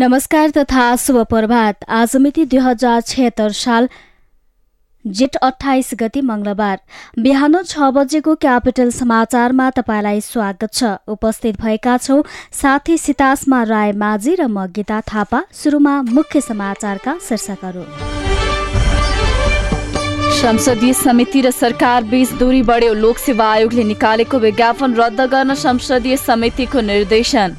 नमस्कार तथा शुभ प्रभात। आज मिति दुई हजार छत्तर साल जेठ अठाइस गति मंगलबार बिहान छ बजेको क्यापिटल समाचारमा तपाईँलाई स्वागत छ। उपस्थित भएका छौं साथी सितासमा राय माझी र म गीता थापा। सुरुमा मुख्य समाचारका शीर्षकहरू। संसदीय समिति र सरकार बीच दूरी बढ्यो। लोकसेवा आयोगले निकालेको विज्ञापन रद्द गर्न संसदीय समितिको निर्देशन।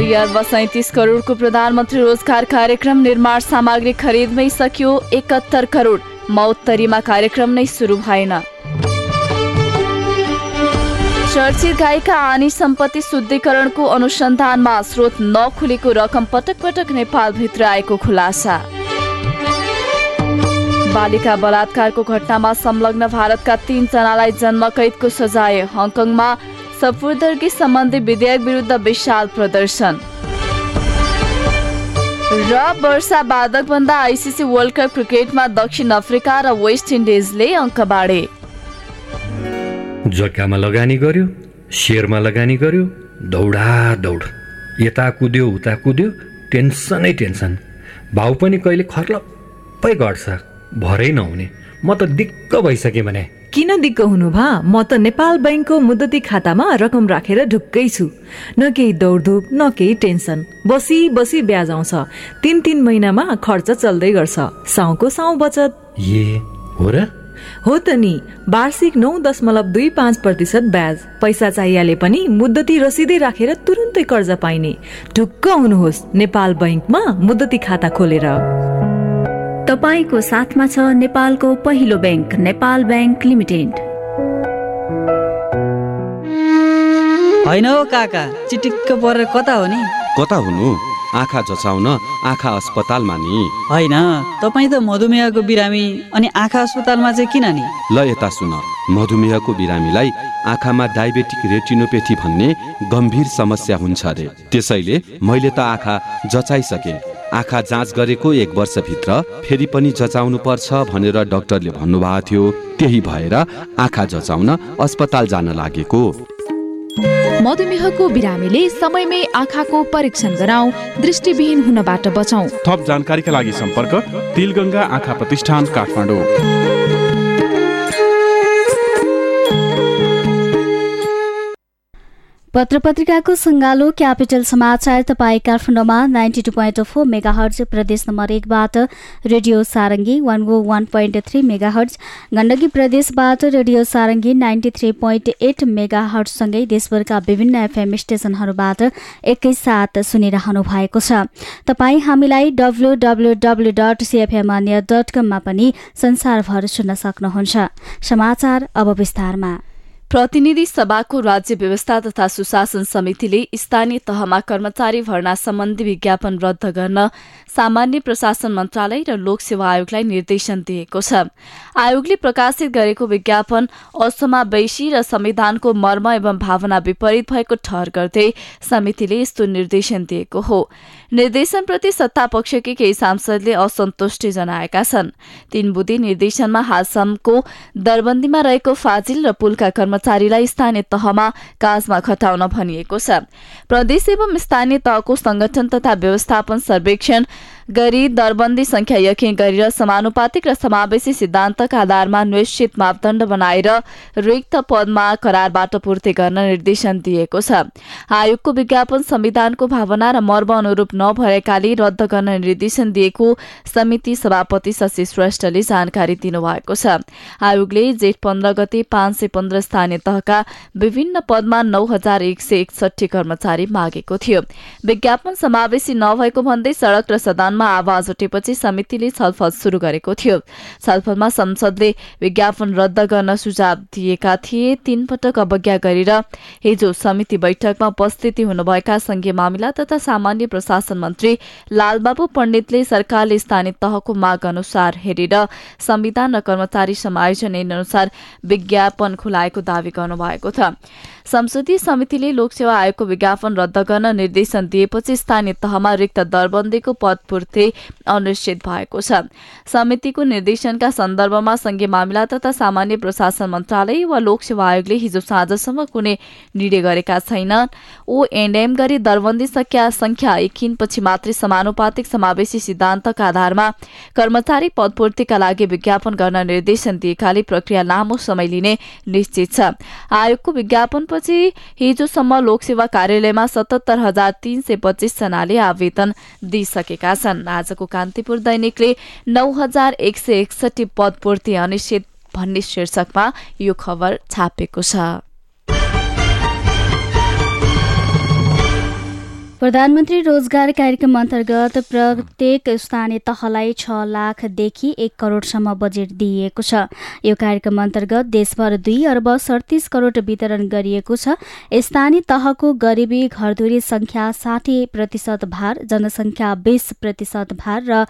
दुई अर्ब सैतिस करोडको प्रधानमन्त्री रोजगार कार्यक्रम निर्माण सामग्री खरिदमै सकियो एकहत्तर करोड। मौत्तरीमा कार्यक्रम नै सुरु भएन। चर्चित गायिका आनी सम्पत्ति शुद्धिकरणको अनुसन्धानमा स्रोत नखुलेको रकम पटक पटक नेपालभित्र आएको खुलासा। बालिका बलात्कारको घटनामा संलग्न भारतका तीनजनालाई जन्मकैदको सजाय हङकङमा सपुर्दगी सम्बन्धी विधेयक विरुद्ध विशाल प्रदर्शन। र वर्षा बाधकभन्दा आइसिसी वर्ल्ड कप क्रिकेटमा दक्षिण अफ्रिका र वेस्ट इन्डिजले अङ्क बाँडे। जग्गामा लगानी गर्यो सेयरमा लगानी गर्यो दौडा दौड। यता कुद्यो उता कुद्यो टेन्सनै टेन्सन। भाउ पनि कहिले खर्लप्पै घट्छ भरै नहुने। म त दिक्क भइसकेँ भने। किन दिक्क हुनु भा? म त नेपाल बैङ्कको मुद्दती खातामा रकम राखेर ढुक्कै छु। न केही दौडधुप न केही टेन्सन। बसी बसी ब्याज आउँछ। तिन तिन महिनामा खर्च चल्दै गर्छ। साउको साउ बचत। ए हो र? हो त नि। वार्षिक नौ दशमलव दुई पाँच प्रतिशत ब्याज। पैसा चाहिहाले पनि मुद्दती रसिदै राखेर तुरुन्तै कर्जा पाइने। ढुक्क हुनुहोस् नेपाल बैङ्कमा मुद्दती खाता खोलेर। तपाईँको साथमा छ नेपालको पहिलो ब्याङ्क नेपाल ब्याङ्क लिमिटेड। होइन हौ काका चिटिक्क परेर कता हो नि? कता हुनु? आँखा जचाउन आँखा अस्पतालमा नि। होइन तपाईँ त मधुमेहको बिरामी अनि आँखा अस्पतालमा चाहिँ किन नि? ल यता सुन मधुमेहको बिरामीलाई आँखामा डायबेटिक रेटिनोपेथी भन्ने गम्भीर समस्या हुन्छ अरे। त्यसैले मैले त आँखा जचाइसकेँ आँखा जाँच गरेको एक वर्षभित्र फेरि पनि जचाउनु पर्छ भनेर डाक्टरले भन्नुभएको थियो। त्यही भएर आँखा जचाउन अस्पताल जान लागेको। मधुमेहको बिरामीले समयमै आँखाको परीक्षण गराउँ दृष्टिविहीन हुनबाट बचाउ। थप जानकारीका लागि सम्पर्क तिलगङ्गा आँखा प्रतिष्ठान काठमाडौँ। पत्र पत्रिकाको सङ्गालो क्यापिटल समाचार तपाईँ काठमाडौँमा ninety two point four megahertz प्रदेश नम्बर एकबाट radio Sarangi one oh one point three megahertz Gandaki प्रदेशबाट radio Sarangi ninety three point eight mega हर्जसँगै देशभरका विभिन्न एफएम स्टेशनहरूबाट एकैसाथ सुनिरहनु भएको छ। तपाईँ हामीलाई W W W dot CFM dot कममा पनि संसारभर सुन्न सक्नुहुन्छ। समाचार अब विस्तारमा। प्रतिनिधि सभाको राज्य व्यवस्था तथा सुशासन समितिले स्थानीय तहमा कर्मचारी भर्ना सम्बन्धी विज्ञापन रद्द गर्न सामान्य प्रशासन मन्त्रालय र लोक सेवा आयोगलाई निर्देशन दिएको छ। आयोगले प्रकाशित गरेको विज्ञापन असमावेशी र संविधानको मर्म एवं भावना विपरीत भएको ठहर गर्दै समितिले यस्तो निर्देशन दिएको हो। निर्देशनप्रति सत्तापक्षकी केही सांसदले असन्तुष्टि जनाएका छन्। तीन बुधे निर्देशनमा हालसम्मको दरबन्दीमा रहेको फाजिल र पुलका कर्मचारीलाई स्थानीय तहमा काजमा खटाउन भनिएको छ। प्रदेश एवं स्थानीय तहको संगठन तथा व्यवस्थापन सर्वेक्षण गरी दरबन्दी संख्या यकिन गरेर समानुपातिक र समावेशी सिद्धान्तका आधारमा निश्चित मापदण्ड बनाएर रिक्त पदमा करारबाट पूर्ति गर्न निर्देशन दिएको छ। आयोगको विज्ञापन संविधानको भावना र मर्म अनुरूप नभएकाले रद्द गर्न निर्देशन दिएको समिति सभापति शशि श्रेष्ठले जानकारी दिनुभएको छ। आयोगले जेठ पन्ध्र गते पाँच सय पन्ध्र स्थानीय तहका विभिन्न पदमा नौ हजार एक सय एकसठी कर्मचारी मागेको थियो। विज्ञापन समावेशी नभएको भन्दै सड़क र सदनमा विज्ञापनमा आवाज उठेपछि समितिले छलफल शुरू गरेको थियो। छलफलमा संसदले विज्ञापन रद्द गर्न सुझाव दिएका थिए। तीन पटक अवज्ञा गरेर हिजो समिति बैठकमा उपस्थिति हुनुभएका संघीय मामिला तथा सामान्य प्रशासन मन्त्री लालबाबु पण्डितले सरकारले स्थानीय तहको माग अनुसार हेरेर संविधान र कर्मचारी समायोजन अनुसार विज्ञापन खुलाएको दावी गर्नुभएको छ। संसदीय समितिले लोकसेवा आयोगको विज्ञापन रद्द गर्न निर्देशन दिएपछि स्थानीय तहमा रिक्त दरबन्दीको पदपूर्ति अनिश्चित भएको छ। समितिको निर्देशनका सन्दर्भमा संघीय मामिला तथा सामान्य प्रशासन मन्त्रालय वा लोकसेवा आयोगले हिजो साँझसम्म कुनै निर्णय गरेका छैनन्। ओ एनएम गरी दरबन्दी संख्या एकिनपछि मात्रै समानुपातिक समावेशी सिद्धान्तका आधारमा कर्मचारी पदपूर्तिका लागि विज्ञापन गर्न निर्देशन दिएकाले प्रक्रिया लामो समय लिने निश्चित छ। आयोगको विज्ञापन पछि हिजोसम्म लोकसेवा कार्यालयमा सतहत्तर हजार तीन सय पच्चिस जनाले आवेदन दिइसकेका छन्। आजको कान्तिपुर दैनिकले नौ हजार एक सय एकसठी पदपूर्ति अनिश्चित भन्ने शीर्षकमा यो खबर छापेको छ। प्रधानमन्त्री रोजगार कार्यक्रम अन्तर्गत प्रत्येक स्थानीय तहलाई छ लाखदेखि एक करोडसम्म बजेट दिइएको छ। यो कार्यक्रम अन्तर्गत देशभर दुई अर्ब सडतिस करोड वितरण गरिएको छ। स्थानीय तहको गरिबी घरधुरी संख्या साठी प्रतिशत भार जनसङ्ख्या बीस प्रतिशत भार र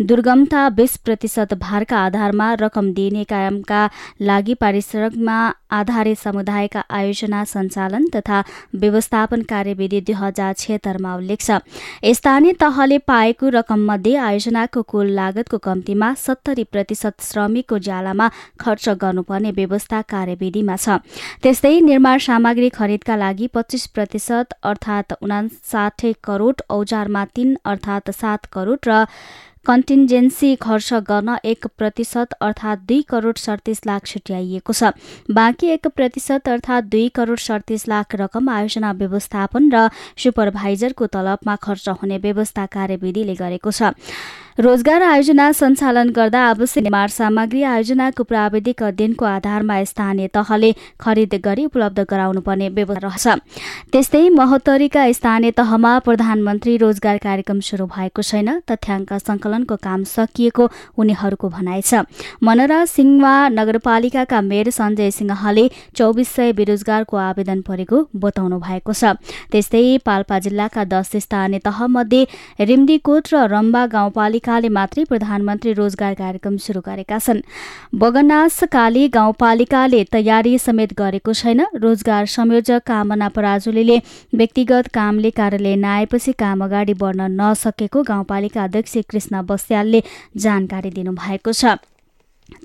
दुर्गमता बीस प्रतिशत भारका आधारमा रकम दिइने कायमका लागि पारिश्रमिकमा आधारित समुदायका आयोजना सञ्चालन तथा व्यवस्थापन कार्यविधि दुई हजार छिहत्तरमा उल्लेख छ। स्थानीय तहले पाएको रकममध्ये आयोजनाको कुल लागतको कम्तीमा सत्तरी प्रतिशत श्रमिकको ज्यालामा खर्च गर्नुपर्ने व्यवस्था कार्यविधिमा छ। त्यस्तै निर्माण सामग्री खरिदका लागि पच्चीस प्रतिशत अर्थात उनासाठी करोड औजारमा तीन अर्थात सात करोड र कन्टिन्जेन्सी खर्च गर्न एक प्रतिशत अर्थात् दुई करोड सडतिस लाख छुट्याइएको छ। बाँकी एक प्रतिशत अर्थात् दुई करोड सडतिस लाख रकम आयोजना व्यवस्थापन र सुपरभाइजरको तलबमा खर्च हुने व्यवस्था कार्यविधिले गरेको छ। रोजगार आयोजना सञ्चालन गर्दा आवश्यक निर्माण सामग्री आयोजनाको प्राविधिक अध्ययनको आधारमा स्थानीय तहले खरिद गरी उपलब्ध गराउनुपर्ने व्यवस्था रहछ। त्यस्तै महोत्तरीका स्थानीय तहमा प्रधानमन्त्री रोजगार कार्यक्रम शुरू भएको छैन तथ्याङ्क संकलनको काम सकिएको उनीहरूको भनाइ छ। मनरा सिंहवा नगरपालिकाका मेयर सञ्जय सिंहले चौबिस सय बेरोजगारको आवेदन परेको बताउनु भएको छ। त्यस्तै पाल्पा जिल्लाका दस स्थानीय तहमध्ये रिम्दीकोट र रम्बा गाउँपालिका काले मात्रै प्रधानमन्त्री रोजगार कार्यक्रम शुरू गरेका छन्। बगनास काली गाउँपालिकाले तयारी समेत गरेको छैन। रोजगार संयोजक कामना पराजुलीले व्यक्तिगत कामले कार्यालय नआएपछि काम अगाडि बढ्न नसकेको गाउँपालिका अध्यक्ष कृष्ण बस्यालले जानकारी दिनुभएको छ।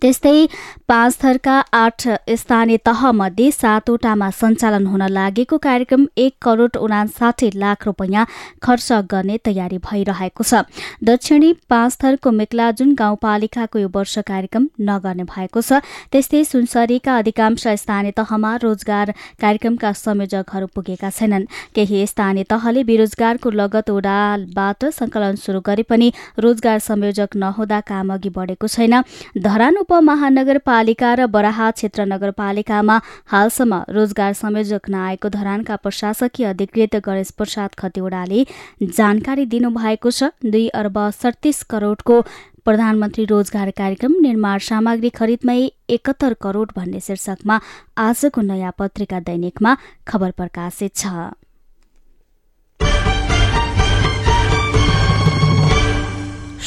त्यस्तै पाँच थरका आठ स्थानीय तहमध्ये सातवटामा सञ्चालन हुन लागेको कार्यक्रम एक करोड उनासाठी लाख रुपियाँ खर्च गर्ने तयारी भइरहेको छ। दक्षिणी पाँच थरको मेक्लाजुन गाउँपालिकाको यो वर्ष कार्यक्रम नगर्ने भएको छ। त्यस्तै सुनसरीका अधिकांश स्थानीय तहमा रोजगार कार्यक्रमका संयोजकहरू पुगेका छैनन्। केही स्थानीय तहले बेरोजगारको लगत ओडालबाट संकलन शुरू गरे पनि रोजगार संयोजक नहुँदा काम अघि बढेको छैन। धरान उपमहानगरपालिका र बराहा क्षेत्र नगरपालिकामा हालसम्म रोजगार संयोजक नआएको धरानका प्रशासकीय अधिकृत गणेश प्रसाद खतिवड़ाले जानकारी दिनुभएको छ। दुई अर्ब सडतिस करोडको प्रधानमन्त्री रोजगार कार्यक्रम निर्माण सामग्री खरिदमै एकहत्तर करोड भन्ने शीर्षकमा आजको नयाँ पत्रिका दैनिकमा खबर प्रकाशित छ।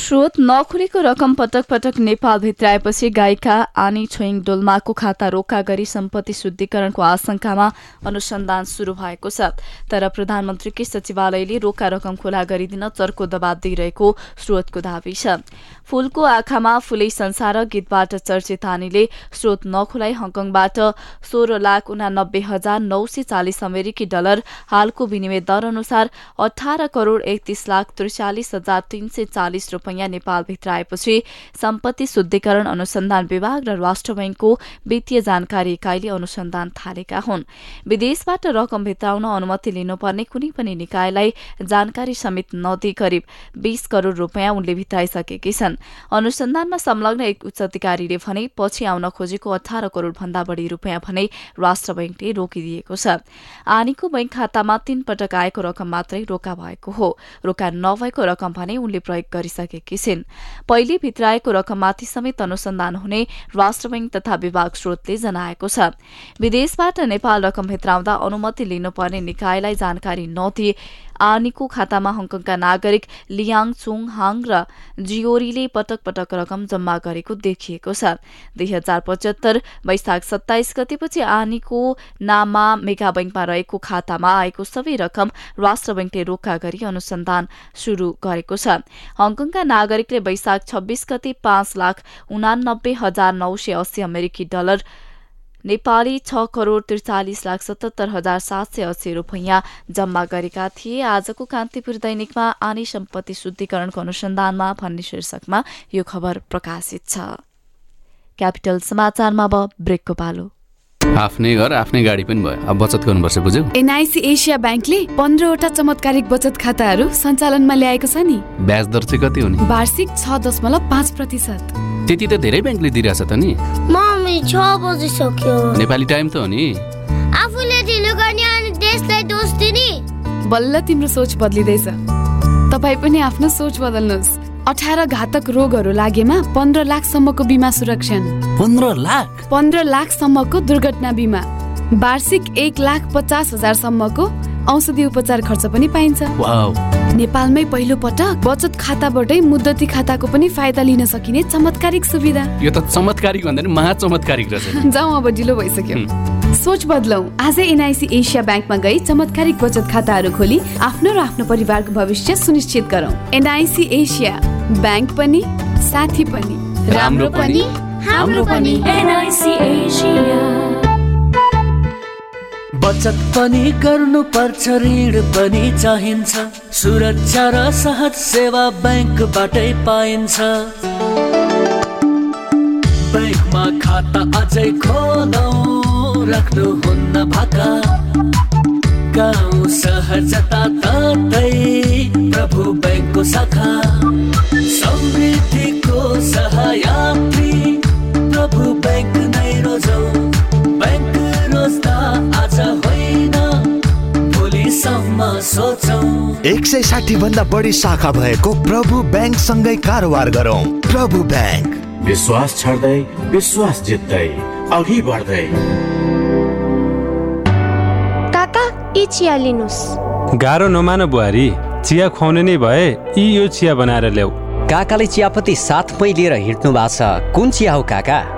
स्रोत नखुलेको रकम पटक पटक नेपाल भित्राएपछि गायिका आनी छोइङ डोल्माको खाता रोका गरी सम्पत्ति शुद्धिकरणको आशंकामा अनुसन्धान शुरू भएको छ। तर प्रधानमन्त्रीकै सचिवालयले रोका रकम खुला गरिदिन चर्को दबाव दिइरहेको स्रोतको दावी छ। फूलको आँखामा फुलै संसार गीतबाट चर्चित आनीले स्रोत नखुलाई हङकङबाट सोह्र लाख उनानब्बे हजार नौ सय चालिस अमेरिकी डलर हालको विनिमय दर अनुसार अठार करोड़ एकतीस लाख त्रिचालिस हजार तीन सय चालिस रूपियाँ रुपैयाँ नेपालभित्र आएपछि सम्पत्ति शुद्धिकरण अनुसन्धान विभाग र राष्ट्र बैंकको वित्तीय जानकारी इकाइले अनुसन्धान थालेका हुन्। विदेशबाट रकम भित्राउन अनुमति लिनुपर्ने कुनै पनि निकायलाई जानकारी समेत नदिई करिब बीस करोड़ रूपियाँ उनले भित्राइसकेकी छन्। अनुसन्धानमा संलग्न एक उच्च अधिकारीले भने पछि आउन खोजेको अठार करोड़ भन्दा बढ़ी रूपियाँ भने राष्ट्र बैंकले रोकिदिएको छ। आनीको बैंक खातामा तीन पटक आएको रकम मात्रै रोका भएको हो। रोका नभएको रकम भने उनले प्रयोग गरिसकेकी छिन् पहिले भित्राएको रकममाथि समेत अनुसन्धान हुने राष्ट्र बैंक तथा विभाग स्रोतले जनाएको छ। विदेशबाट नेपाल रकम भित्राउँदा अनुमति लिनुपर्ने निकायलाई जानकारी नदिए आनीको खातामा हङकङका नागरिक लियाङ चुङ हाङ र जियोरीले पटक पटक रकम जम्मा गरेको देखिएको छ। दुई हजार पचहत्तर वैशाख सत्ताइस गतेपछि आनीको नाममा मेगा बैंकमा रहेको खातामा आएको सबै रकम राष्ट्र बैंकले रोका गरी अनुसन्धान शुरू गरेको छ। हङकङका नागरिकले वैशाख छब्बीस गते पाँच लाख उनानब्बे हजार नौ सय अस्सी अमेरिकी डलर नेपाली छ करोड़ त्रिचालिस लाख सतहत्तर हजार सात सय अस्सी रूपियाँ जम्मा गरेका थिए। आजको कान्तिपुर दैनिकमा आनी सम्पत्ति शुद्धिकरणको अनुसन्धानमा भन्ने शीर्षकमा यो खबर प्रकाशित छ। क्यापिटल समाचारमा अब ब्रेकको पालो। आफ्नै घर आफ्नै गाडी पनि भयो। अब बचत गर्नुपर्छ बुझ्यौ। एनआइसी एसिया ब्याङ्कले पन्ध्रवटा चमत्कारिक बचत खाताहरू सञ्चालनमा ल्याएको छ नि। ब्याज दर चाहिँ कति हुने वार्षिक छ दशमलव पाँच प्रतिशत। त्यति त धेरै ब्याङ्कले दिइरहेछ त नि। मम्मी छ बजिसक्यो नेपाली टाइम त हो नि आफूले ढिलो गर्ने अनि देशलाई दोष दिने बल्ल तिम्रो सोच बदलिँदैछ तपाईँ पनि आफ्नो सोच बदल्नुहोस् अठार घातक रोगहरू लागेमा पन्ध्र लाखसम्मको बिमा सुरक्षण पन्ध्र लाख पन्ध्र लाखसम्मको दुर्घटना बिमा वार्षिक एक लाख पचास हजारसम्मको औषधि उपचार खर्च पनि पाइन्छ। नेपालमै पहिलो पटक बचत खाताबाटै मुद्दती खाताको पनि फाइदा लिन सकिने चमत्कारिक सुविधा। यो त चमत्कारिक भन्दा नि महाचमत्कारिक रहेछ जाउँ अब ढिलो भइसक्यो। सोच बदलौ। आजै एनआइसी एसिया ब्याङ्कमा गई चमत्कारिक बचत खाताहरू खोली आफ्नो र आफ्नो परिवारको भविष्य सुनिश्चित गरौँ। एनआइसी एसिया ब्याङ्क पनि साथी पनि राम्रो पनि हाम्रो पनि। एनआइसी बचत पनि गर्नु पर्छ ऋण पनि चाहिन्छ। सुरक्षा र सहज सेवा ब्याङ्कबाटै पाइन्छ। ब्याङ्कमा खाता अझै खोलौ राख्नुहुन्न भाका गाउँ सहर जताततै प्रभु ब्याङ्कको शाखा। समृद्धिको सहायत्री प्रभु ब्याङ्क नै रोजौ। एक सय साठी भन्दा बढी शाखा भएको प्रभु ब्याङ्क सँगै कारोबार गरौँ। प्रभु ब्याङ्क। विश्वास छर्दै विश्वास जित्दै अघि बढ्दै। काका यी चिया लिनुहोस्। गाह्रो नमान बुहारी चिया खुवाउने नै भए यी यो चिया बनाएर ल्याऊ। काकाले चियापत्ती साथमै लिएर हिँड्नु भएको छ। कुन चिया हो काका?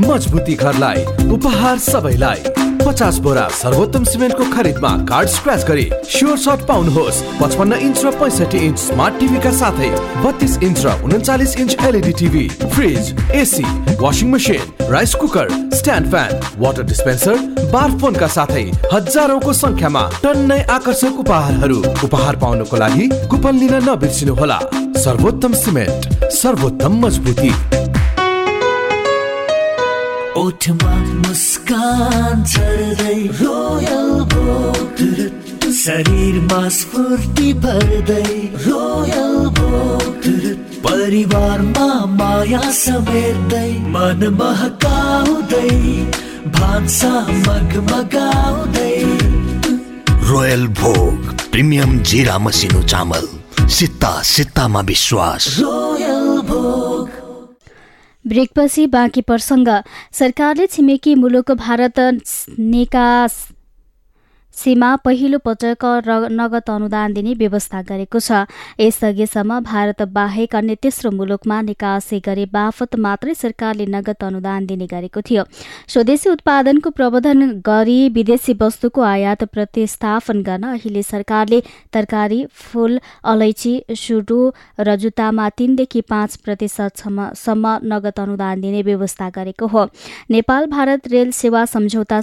मजबुती घरलाई उपहार सबैलाई। पचास बोरा सर्वोत्तम सिमेन्टको खरिदमा कार्ड स्क्रच गरी स्योर सर्ट पाउनुहोस्। पचपन्न इन्च र पैँसठी इन्च स्मार्ट टिभीका साथै बत्तीस इन्च र उन्चालिस inch LED TV fridge AC washing machine rice cooker stand fan water dispenser bar फोनका साथै हजारौंको संख्यामा टन्नै आकर्षक उपहारहरू। उपहार पाउनको लागि कुपन लिन नबिर्सिनुहोला। सर्वोत्तम सिमेन्ट सर्वोत्तम मजबुती। ओठमा मुस्कान छर्दै रोयल भोग शरीरमा स्फूर्ति भर्दै रोयल भोग परिवारमा माया समेट्दै मन महकाउँदै भान्सा मगमगाउँदै। रोयल रोयल भोग प्रिमियम जिरा मसिनो चामल सित्ता सित्तामा विश्वास। ब्रेकपछि बाँकी प्रसङ्ग। सरकारले छिमेकी मुलुक भारत निकास सीमा पहिलो पटक नगद अनुदान दिने व्यवस्था गरेको छ। यसअघिसम्म भारत बाहेक अन्य तेस्रो मुलुकमा निकासी गरे बाफत मात्रै सरकारले नगद अनुदान दिने गरेको थियो। स्वदेशी उत्पादनको प्रबन्धन गरी विदेशी वस्तुको आयात प्रतिस्थापन गर्न अहिले सरकारले तरकारी फूल अलैँची सुडु र जुत्तामा तीनदेखि पाँच प्रतिशतसम्म नगद अनुदान दिने व्यवस्था गरेको हो। नेपाल भारत रेल सेवा सम्झौता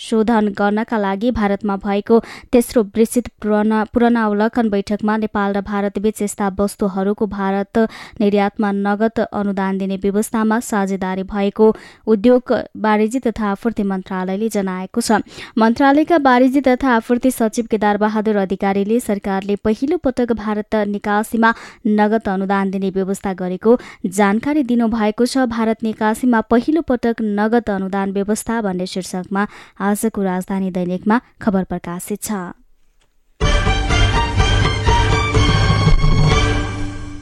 शोधन गर्नका लागि भारतमा भएको तेस्रो विस्तृत पुनरावलोकन बैठकमा नेपाल र भारतबीच यस्ता वस्तुहरूको भारत निर्यातमा नगद अनुदान दिने व्यवस्थामा साझेदारी भएको उद्योग वाणिज्य तथा आपूर्ति मन्त्रालयले जनाएको छ। मन्त्रालयका वाणिज्य तथा आपूर्ति सचिव केदार बहादुर अधिकारीले सरकारले पहिलो पटक भारत निकासीमा नगद अनुदान दिने व्यवस्था गरेको जानकारी दिनुभएको छ। भारत निकासीमा पहिलो पटक नगद अनुदान व्यवस्था भन्ने शीर्षकमा आजको राजधानी दैनिकमा खबर प्रकाशित छ।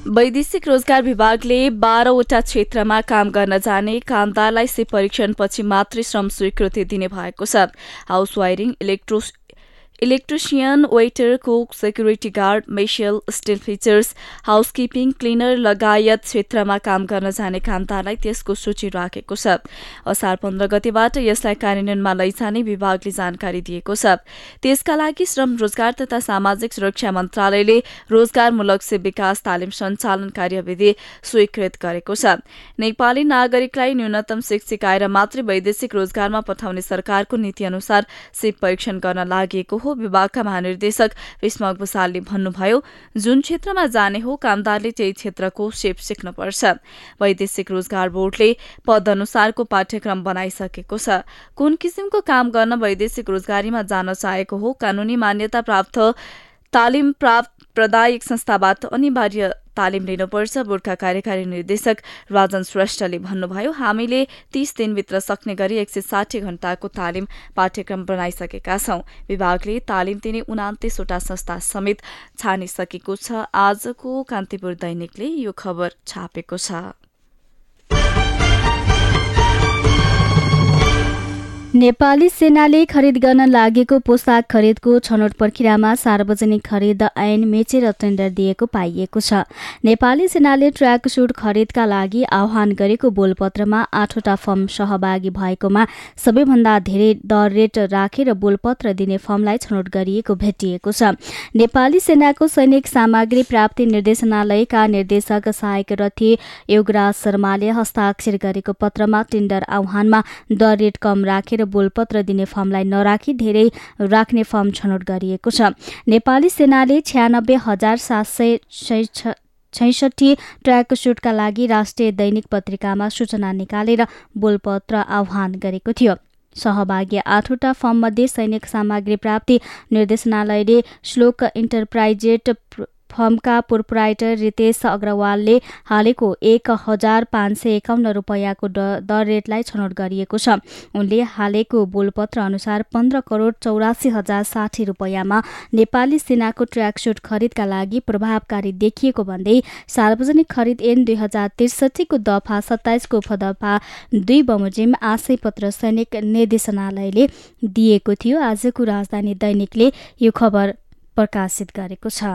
वैदेशिक रोजगार विभागले बाह्रवटा क्षेत्रमा काम गर्न जाने कामदारलाई से परीक्षणपछि मात्रै श्रम स्वीकृति दिने भएको छ। House wiring electro electrician waiter cook security guard mesial steel fixers housekeeping cleaner लगायत क्षेत्रमा काम गर्न जाने कामदारलाई त्यसको सूची राखेको छ। असार पन्ध्र गतिबाट यसलाई कार्यान्वयनमा लैजाने विभागले जानकारी दिएको छ। त्यसका लागि श्रम रोजगार तथा सामाजिक सुरक्षा मन्त्रालयले रोजगारमूलक से विकास तालिम सञ्चालन कार्यविधि स्वीकृत गरेको छ। नेपाली नागरिकलाई न्यूनतम शिक्षिकाएर मात्रै वैदेशिक रोजगारमा पठाउने सरकारको नीति अनुसार सिप परीक्षण गर्न लागि हो विभागका महानिर्देशक विस्मक भूषालले भन्नुभयो जुन क्षेत्रमा जाने हो कामदारले त्यही क्षेत्रको सेप सिक्नुपर्छ। वैदेशिक रोजगार बोर्डले पद अनुसारको पाठ्यक्रम बनाइसकेको छ। कुन किसिमको काम गर्न वैदेशिक रोजगारीमा जान चाहेको हो कानूनी मान्यता प्राप्त तालिम प्राप्त प्रदायक संस्थाबाट अनिवार्य तालिम लिनुपर्छ बोर्डका कार्यकारी निर्देशक राजन श्रेष्ठले भन्नुभयो हामीले तीस दिनभित्र सक्ने गरी एक सय साठी घण्टाको तालिम पाठ्यक्रम बनाइसकेका छौं। विभागले तालिम दिने उनातिसवटा संस्था समेत छानिसकेको छ। आजको कान्तिपुर दैनिकले यो खबर छापेको छ। नेपाली सेनाले खरिद गर्न लागेको पोसाक खरिदको छनौट प्रक्रियामा सार्वजनिक खरिद ऐन मेचेर टेन्डर दिएको पाइएको छ। नेपाली सेनाले ट्र्याक सुट खरिदका लागि आह्वान गरेको बोलपत्रमा आठवटा फर्म सहभागी भएकोमा सबैभन्दा धेरै दर रेट राखेर बोलपत्र दिने फर्मलाई छनौट गरिएको भेटिएको छ। नेपाली सेनाको सैनिक सामग्री प्राप्ति निर्देशनालयका निर्देशक सहायक रथी योगराज शर्माले हस्ताक्षर गरेको पत्रमा टेन्डर आह्वानमा दर रेट कम राखेर बोलपत्र दिने फर्मलाई नराखी धेरै राख्ने फर्म छनौट गरिएको छ। नेपाली सेनाले छ्यानब्बे हजार सात सय छैसठी ट्र्याक सुटका लागि राष्ट्रिय दैनिक पत्रिकामा सूचना निकालेर बोलपत्र आह्वान गरेको थियो। सहभागी आठवटा फर्ममध्ये सैनिक सामग्री प्राप्ति निर्देशनालयले श्लोक इन्टरप्राइजेट फर्मका प्रोपराइटर रितेश अग्रवालले हालेको एक हजार पाँच सय एकाउन्न रुपियाँको दर रेटलाई छनौट गरिएको छ। उनले हालेको बोलपत्र अनुसार पन्ध्र करोड चौरासी हजार साठी रुपियाँमा नेपाली सेनाको ट्र्याकसुट खरिदका लागि प्रभावकारी देखिएको भन्दै सार्वजनिक खरिद ऐन दुई हजार त्रिसठीको दफा सत्ताइसको उपदफा दुई बमोजिम आशय पत्र सैनिक निर्देशनालयले दिएको थियो। आजको राजधानी दैनिकले यो खबर प्रकाशित गरेको छ।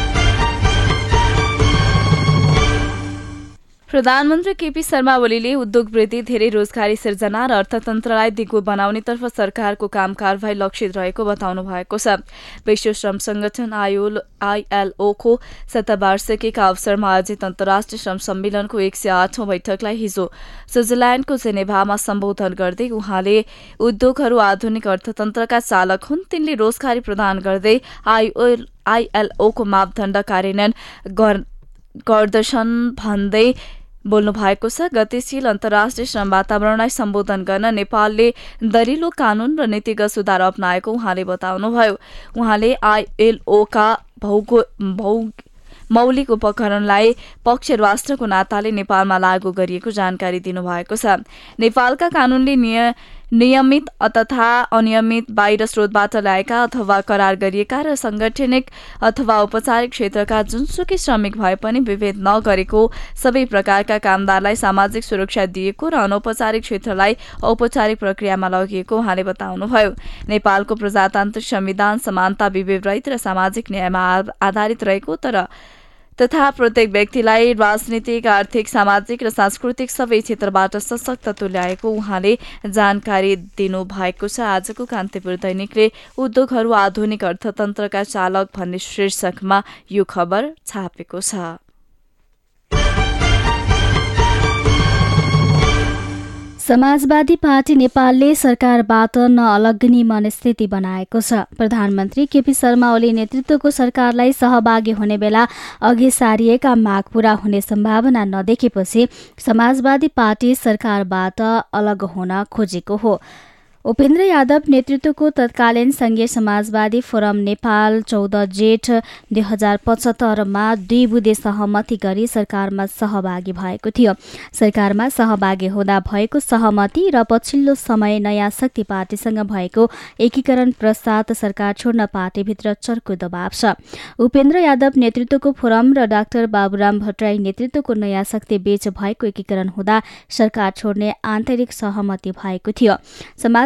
प्रधानमन्त्री केपी शर्मा ओलीले उद्योग वृद्धि धेरै रोजगारी सिर्जना र अर्थतन्त्रलाई दिगो बनाउनेतर्फ सरकारको काम कारवाही लक्षित रहेको बताउनु भएको छ। विश्व श्रम संगठन आईएलओको शतवार्षिकीका अवसरमा आयोजित अन्तर्राष्ट्रिय श्रम सम्मेलनको एक सय आठौं बैठकलाई हिजो स्विजरल्याण्डको जेनेभामा सम्बोधन गर्दै उहाँले उद्योगहरू आधुनिक अर्थतन्त्रका चालक हुन् तिनले रोजगारी प्रदान गर्दै आईएलओको मापदण्ड कार्यान्वयन गर्दछन् भन्दै बोल्नु भएको छ गतिशील अन्तर्राष्ट्रिय श्रम वातावरणलाई सम्बोधन गर्न नेपालले दरिलो कानून र नीतिगत सुधार अप्नाएको उहाँले बताउनुभयो। उहाँले आइएलओका भौगो भौ मौलिक उपकरणलाई पक्ष राष्ट्रको नाताले नेपालमा लागू गरिएको जानकारी दिनुभएको छ। नेपालका कानूनले नियमित तथा अनियमित बाहिर स्रोतबाट ल्याएका अथवा करार गरिएका र संगठनिक अथवा औपचारिक क्षेत्रका जुनसुकै श्रमिक भए पनि विभेद नगरेको सबै प्रकारका कामदारलाई सामाजिक सुरक्षा दिएको र अनौपचारिक क्षेत्रलाई औपचारिक प्रक्रियामा लगिएको उहाँले बताउनुभयो। नेपालको प्रजातान्त्रिक संविधान समानता विभेद रहित र सामाजिक न्यायमा आधारित रहेको तर तथा प्रत्येक व्यक्तिलाई राजनीतिक आर्थिक सामाजिक र सांस्कृतिक सबै क्षेत्रबाट सशक्त तुल्याएको उहाँले जानकारी दिनुभएको छ। आजको कान्तिपुर दैनिकले उद्योगहरू आधुनिक अर्थतन्त्रका चालक भन्ने शीर्षकमा यो खबर छापेको छ। समाजवादी पार्टी नेपालले सरकारबाट नअलग्ने मनस्थिति बनाएको छ। प्रधानमन्त्री केपी शर्मा ओली नेतृत्वको सरकारलाई सहभागी हुने बेला अघि सारिएका माग पूरा हुने सम्भावना नदेखेपछि समाजवादी पार्टी सरकारबाट अलग हुन खोजेको हो। उपेन्द्र यादव नेतृत्वको तत्कालीन संघीय समाजवादी फोरम नेपाल चौध जेठ दुई हजार पचहत्तरमा दुई बुधे सहमति गरी सरकारमा सहभागी भएको थियो। सरकारमा सहभागी हुँदा भएको सहमति र पछिल्लो समय नयाँ शक्ति पार्टीसँग भएको एकीकरण प्रसाद सरकार छोड्न पार्टीभित्र चर्को दबाव छ। उपेन्द्र यादव नेतृत्वको फोरम र डाक्टर बाबुराम भट्टराई नेतृत्वको नयाँ शक्ति बीच भएको एकीकरण हुँदा सरकार छोड्ने आन्तरिक सहमति भएको थियो।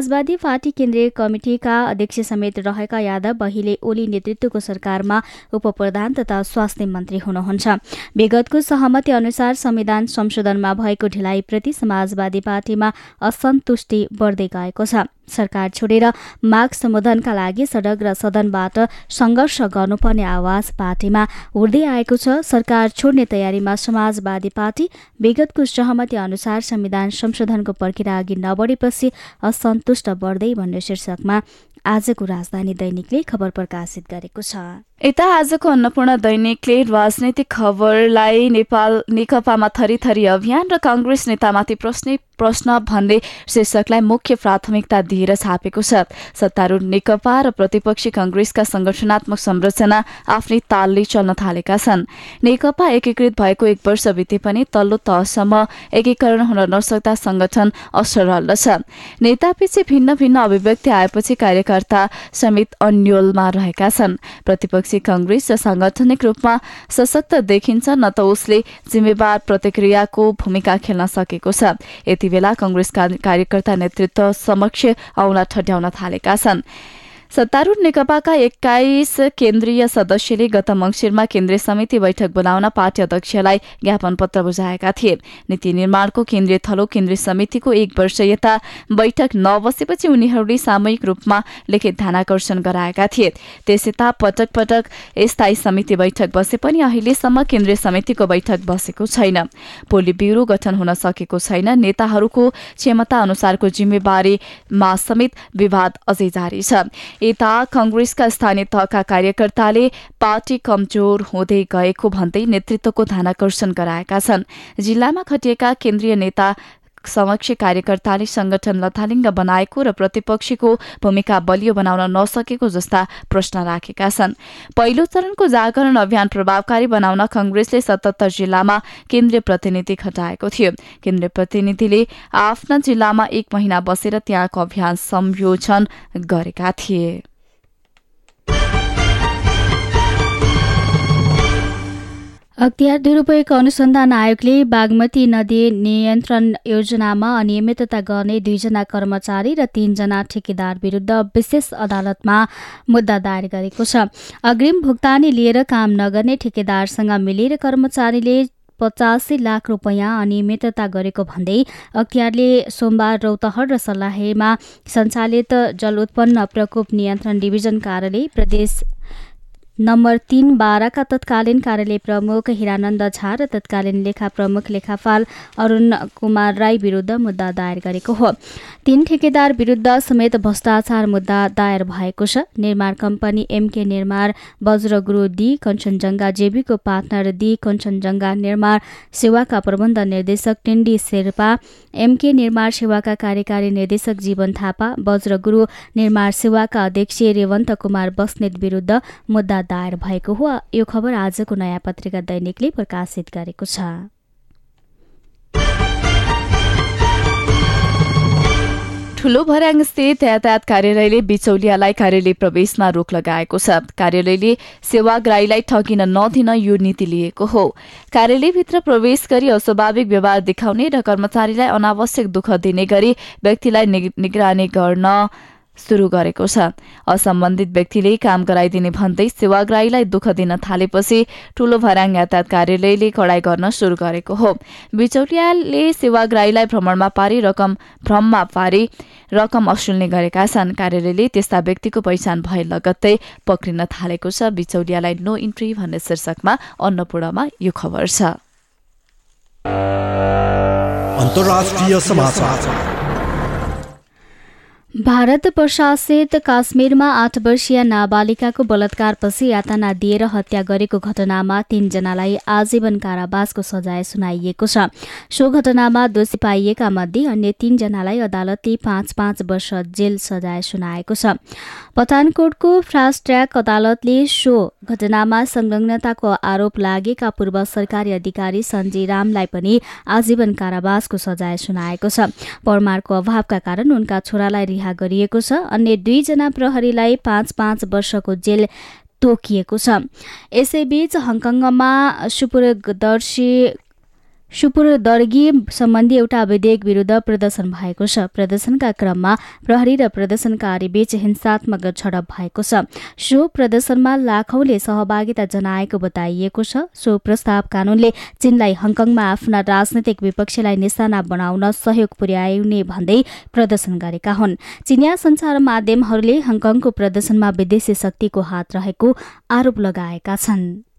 समाजवादी पार्टी केन्द्रीय कमिटिका अध्यक्ष समेत रहेका यादव अहिले ओली नेतृत्वको सरकारमा उप प्रधान तथा स्वास्थ्य मन्त्री हुनुहुन्छ। विगतको सहमति अनुसार संविधान संशोधनमा भएको ढिलाइप्रति समाजवादी पार्टीमा असन्तुष्टि बढ्दै गएको छ। सरकार छोडेर माग सम्बोधनका लागि सडक र सदनबाट संघर्ष गर्नुपर्ने आवाज पार्टीमा उड्दै आएको छ। सरकार छोड्ने तयारीमा समाजवादी पार्टी विगतको सहमति अनुसार संविधान संशोधनको प्रक्रिया अघि नबढेपछि असन्तुष्ट बढ्दै भन्ने शीर्षकमा। आजको राजधानी दैनिकले खबर प्रकाशित गरेको छ। यता आजको अन्नपूर्ण दैनिकले राजनैतिक खबरलाई नेपाल नेकपामा थरीथरी अभियान र काङ्ग्रेस नेतामाथि प्रश्न प्रश्न भन्ने शीर्षकलाई मुख्य प्राथमिकता दिएर छापेको छ। सत्तारूढ नेकपा र प्रतिपक्षी कंग्रेसका संगठनात्मक संरचना आफ्नै तालले चल्न थालेका छन्। नेकपा एकीकृत भएको एक वर्ष बिते पनि तल्लो तहसम्म एकीकरण हुन नसक्दा संगठन असरल छ नेतापिछे भिन्न भिन्न अभिव्यक्ति आएपछि कार्यकर्ता समेत अन्यलमा रहेका छन्। प्रतिपक्षी कंग्रेस र सांगठनिक रूपमा सशक्त देखिन्छ न त उसले जिम्मेवार प्रतिक्रियाको भूमिका खेल्न सकेको छ। यति बेला कंग्रेसका कार्यकर्ता नेतृत्व समक्ष औंला ठड्याउन थालेका छन्। सत्तारूढ नेकपाका एक्काइस केन्द्रीय सदस्यले गत मंगिरमा केन्द्रीय समिति बैठक बोलाउन पार्टी अध्यक्षलाई ज्ञापन पत्र बुझाएका थिए। नीति निर्माणको केन्द्रीय थलो केन्द्रीय समितिको एक वर्ष यता बैठक नबसेपछि उनीहरूले सामूहिक रूपमा लिखित ध्यानकर्षण गराएका थिए। त्यस यता पटक पटक स्थायी समिति बैठक बसे पनि अहिलेसम्म केन्द्रीय समितिको बैठक बसेको छैन। पोली ब्युरो गठन हुन सकेको छैन। नेताहरूको क्षमता अनुसारको जिम्मेवारीमा समेत विवाद अझै जारी छ। यता कंग्रेसका स्थानीय तहका कार्यकर्ताले पार्टी कमजोर हुँदै गएको भन्दै नेतृत्वको ध्यानकर्षण गराएका छन्। जिल्लामा खटिएका केन्द्रीय नेता समक्ष कार्यकर्ताले संगठन लथालिङ्ग बनाएको र प्रतिपक्षीको भूमिका बलियो बनाउन नसकेको जस्ता प्रश्न राखेका छन्। पहिलो चरणको जागरण अभियान प्रभावकारी बनाउन कंग्रेसले सतहत्तर जिल्लामा केन्द्रीय प्रतिनिधि खटाएको थियो। केन्द्रीय प्रतिनिधिले आफ्ना जिल्लामा एक महिना बसेर त्यहाँको अभियान संयोजन गरेका थिए। अख्तियार दुरूपयोग अनुसन्धान आयोगले बागमती नदी नियन्त्रण योजनामा अनियमितता गर्ने दुईजना कर्मचारी र तीनजना ठेकेदार विरूद्ध विशेष अदालतमा मुद्दा दायर गरेको छ। अग्रिम भुक्तानी लिएर काम नगर्ने ठेकेदारसँग मिलेर कर्मचारीले पचासी लाख रुपियाँ अनियमितता गरेको भन्दै अख्तियारले सोमबार रौतहट र सल्लाहेमा सञ्चालित जल उत्पन्न प्रकोप नियन्त्रण डिभिजन कार्यालय प्रदेश नम्बर तीन बाह्रका तत्कालीन कार्यालय प्रमुख हिरानन्द झा र तत्कालीन लेखा प्रमुख लेखापाल अरूण कुमार राई विरूद्ध मुद्दा दायर गरेको हो। तीन ठेकेदार विरूद्ध समेत भ्रष्टाचार मुद्दा दायर भएको छ। निर्माण कम्पनी एमके निर्माण वज्रगुरु डी कञ्चनजङ्घा जेबीको पार्टनर डी कञ्चनजङ्घा निर्माण सेवाका प्रबन्ध निर्देशक टेन्डी शेर्पा एमके निर्माण सेवाका कार्यकारी निर्देशक जीवन थापा वज्रगुरु निर्माण सेवाका अध्यक्ष रेवन्त कुमार बस्नेत विरूद्ध मुद्दा दायर भएको हो यो खबर आजको नयाँ पत्रिका दैनिकले प्रकाशित गरेको छ। ठूलो यातायात कार्यालयले बिचौलियालाई कार्यालय प्रवेशमा रोक लगाएको छ। कार्यालयले सेवाग्राहीलाई ठगिन नदिन यो नीति लिएको हो। कार्यालयभित्र प्रवेश गरी अस्वाभाविक व्यवहार देखाउने र कर्मचारीलाई अनावश्यक दुःख दिने गरी व्यक्तिलाई निगरानी गर्न सुरु गरेको छ। असम्बन्धित व्यक्तिले काम गराइदिने भन्दै सेवाग्राहीलाई दुःख दिन थालेपछि ठूलो भराङ यातायात कार्यालयले कडाई गर्न सुरु गरेको हो। बिचौलियाले सेवाग्राहीलाई भ्रमणमा पारी रकम भ्रममा पारी रकम असुल्ने गरेका छन्। कार्यालयले त्यस्ता व्यक्तिको पहिचान भए लगत्तै पक्रिन थालेको छ। बिचौलियालाई नो इन्ट्री भन्ने शीर्षकमा अन्नपूर्णमा यो खबर छ। भारत प्रशासित काश्मीरमा आठ वर्षीय नाबालिकाको बलात्कारपछि यातना दिएर हत्या गरेको घटनामा तीनजनालाई आजीवन कारावासको सजाय सुनाइएको छ। सो घटनामा दोषी पाइएका मध्ये अन्य तीनजनालाई अदालतले पाँच पाँच वर्ष जेल सजाय सुनाएको छ। पठानकोटको फास्ट ट्र्याक अदालतले सो घटनामा संलग्नताको आरोप लागेका पूर्व सरकारी अधिकारी सञ्जय रामलाई पनि आजीवन कारावासको सजाय सुनाएको छ। परमारको अभावका कारण उनका छोरालाई रिहा गरिएको छ। अन्य दुईजना प्रहरीलाई पाँच पाँच वर्षको जेल तोकिएको छ। यसैबीच हङकङमा सुपुरदर्शी सुपुरदर्गी सम्बन्धी एउटा विधेयक विरुद्ध प्रदर्शन भएको छ। प्रदर्शनका क्रममा प्रहरी र प्रदर्शनकारी बीच हिंसात्मक झडप भएको छ। सो प्रदर्शनमा लाखौंले सहभागिता जनाएको बताइएको छ। सो प्रस्ताव कानूनले चीनलाई हङकङमा आफ्ना राजनैतिक विपक्षीलाई निशाना बनाउन सहयोग पुर्याउने भन्दै प्रदर्शन गरेका हुन्। चिनिया संचार माध्यमहरूले हङकङको प्रदर्शनमा विदेशी शक्तिको हात रहेको आरोप लगाएका छन्।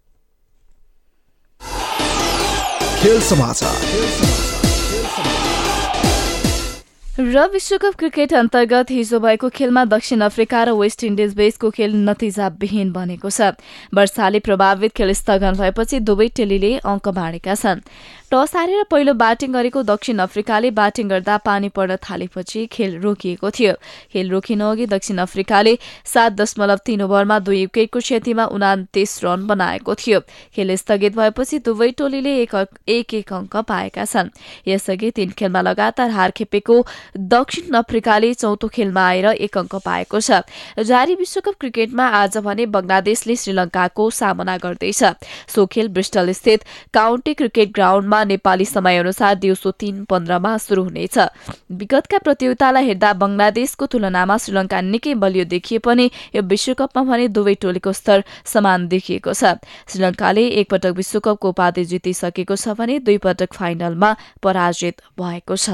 खेल समाचार। र विश्वकप क्रिकेट अन्तर्गत हिजो भएको खेलमा दक्षिण अफ्रिका र वेस्ट इन्डिज बेसको खेल नतिजाविहीन बनेको छ। वर्षाले प्रभावित खेल स्थगन भएपछि दुवै टोलीले अङ्क बाँडेका छन्। टस हारेर पहिलो ब्याटिङ गरेको दक्षिण अफ्रिकाले ब्याटिङ गर्दा पानी पर्न थालेपछि खेल रोकिएको थियो। खेल रोकिन अघि दक्षिण अफ्रिकाले सात दशमलव तीन ओभरमा दुई विकेटको क्षतिमा उनातिस रन बनाएको थियो। खेल स्थगित भएपछि दुवै टोलीले एक एक अङ्क पाएका छन्। यसअघि तीन खेलमा लगातार हार खेपेको दक्षिण अफ्रिकाले चौथो खेलमा आएर एक अङ्क पाएको छ। जारी विश्वकप क्रिकेटमा आज भने बंगलादेशले श्रीलंकाको सामना गर्दैछ। सो खेल ब्रिस्टल स्थित काउन्टी क्रिकेट ग्राउण्डमा नेपाली समयअनुसार दिउँसो तीन पन्ध्रमा शुरू हुनेछ। विगतका प्रतियोगितालाई हेर्दा बंगलादेशको तुलनामा श्रीलंका निकै बलियो देखिए पनि यो विश्वकपमा भने दुवै टोलीको स्तर समान देखिएको छ। श्रीलंकाले एकपटक विश्वकपको उपाधि जितिसकेको छ भने दुई पटक फाइनलमा पराजित भएको छ।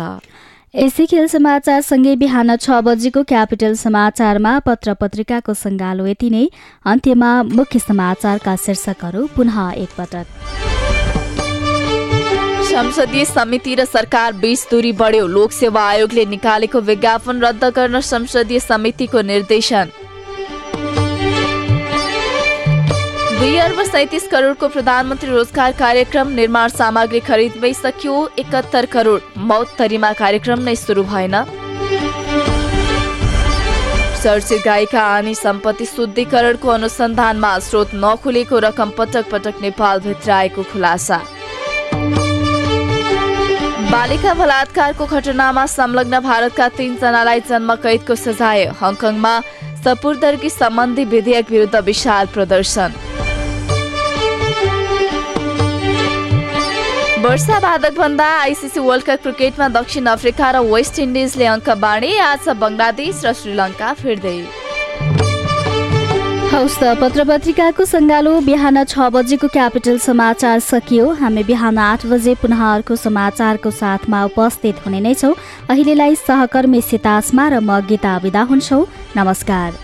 यसै खेल समाचारसँगै बिहान छ बजेको क्यापिटल समाचारमा पत्र पत्रिकाको सङ्गालो यति नै। अन्त्यमा मुख्य समाचारका शीर्षकहरू पुनः एकपटक। संसदीय समिति र सरकार बीच दूरी बढ्यो। लोकसेवा आयोगले निकालेको विज्ञापन रद्द गर्न संसदीय समितिको निर्देशन। दुई अर्ब सैतिस करोडको प्रधानमन्त्री रोजगार कार्यक्रम निर्माण सामग्री खरिदमै सकियो एकहत्तर करोड। मौतरीमा कार्यक्रम नै सुरु भएन। चर्चित गायिका आनी सम्पत्ति शुद्धिकरणको अनुसन्धानमा स्रोत नखुलेको रकम पटक पटक नेपालभित्र आएको खुलासा। बालिका बलात्कारको घटनामा संलग्न भारतका तीनजनालाई जन्म कैदको सजाय हङकङमा सपुर्दर्गी सम्बन्धी विधेयक विरुद्ध विशाल प्रदर्शन। वर्षा बाधक भन्दा आइसिसी वर्ल्ड कप क्रिकेटमा दक्षिण अफ्रिका र वेस्ट इन्डिजले अङ्क बाँडे। आज बङ्गलादेश र श्रीलङ्का फिर्दै। हौस् त पत्र पत्रिकाको सङ्गालो बिहान छ बजेको क्यापिटल समाचार सकियो। हामी बिहान आठ बजे पुनः अर्को समाचारको साथमा उपस्थित हुने नै छौँ। अहिलेलाई सहकर्मी सितासमा र म गीता विदा हुन्छौ। नमस्कार।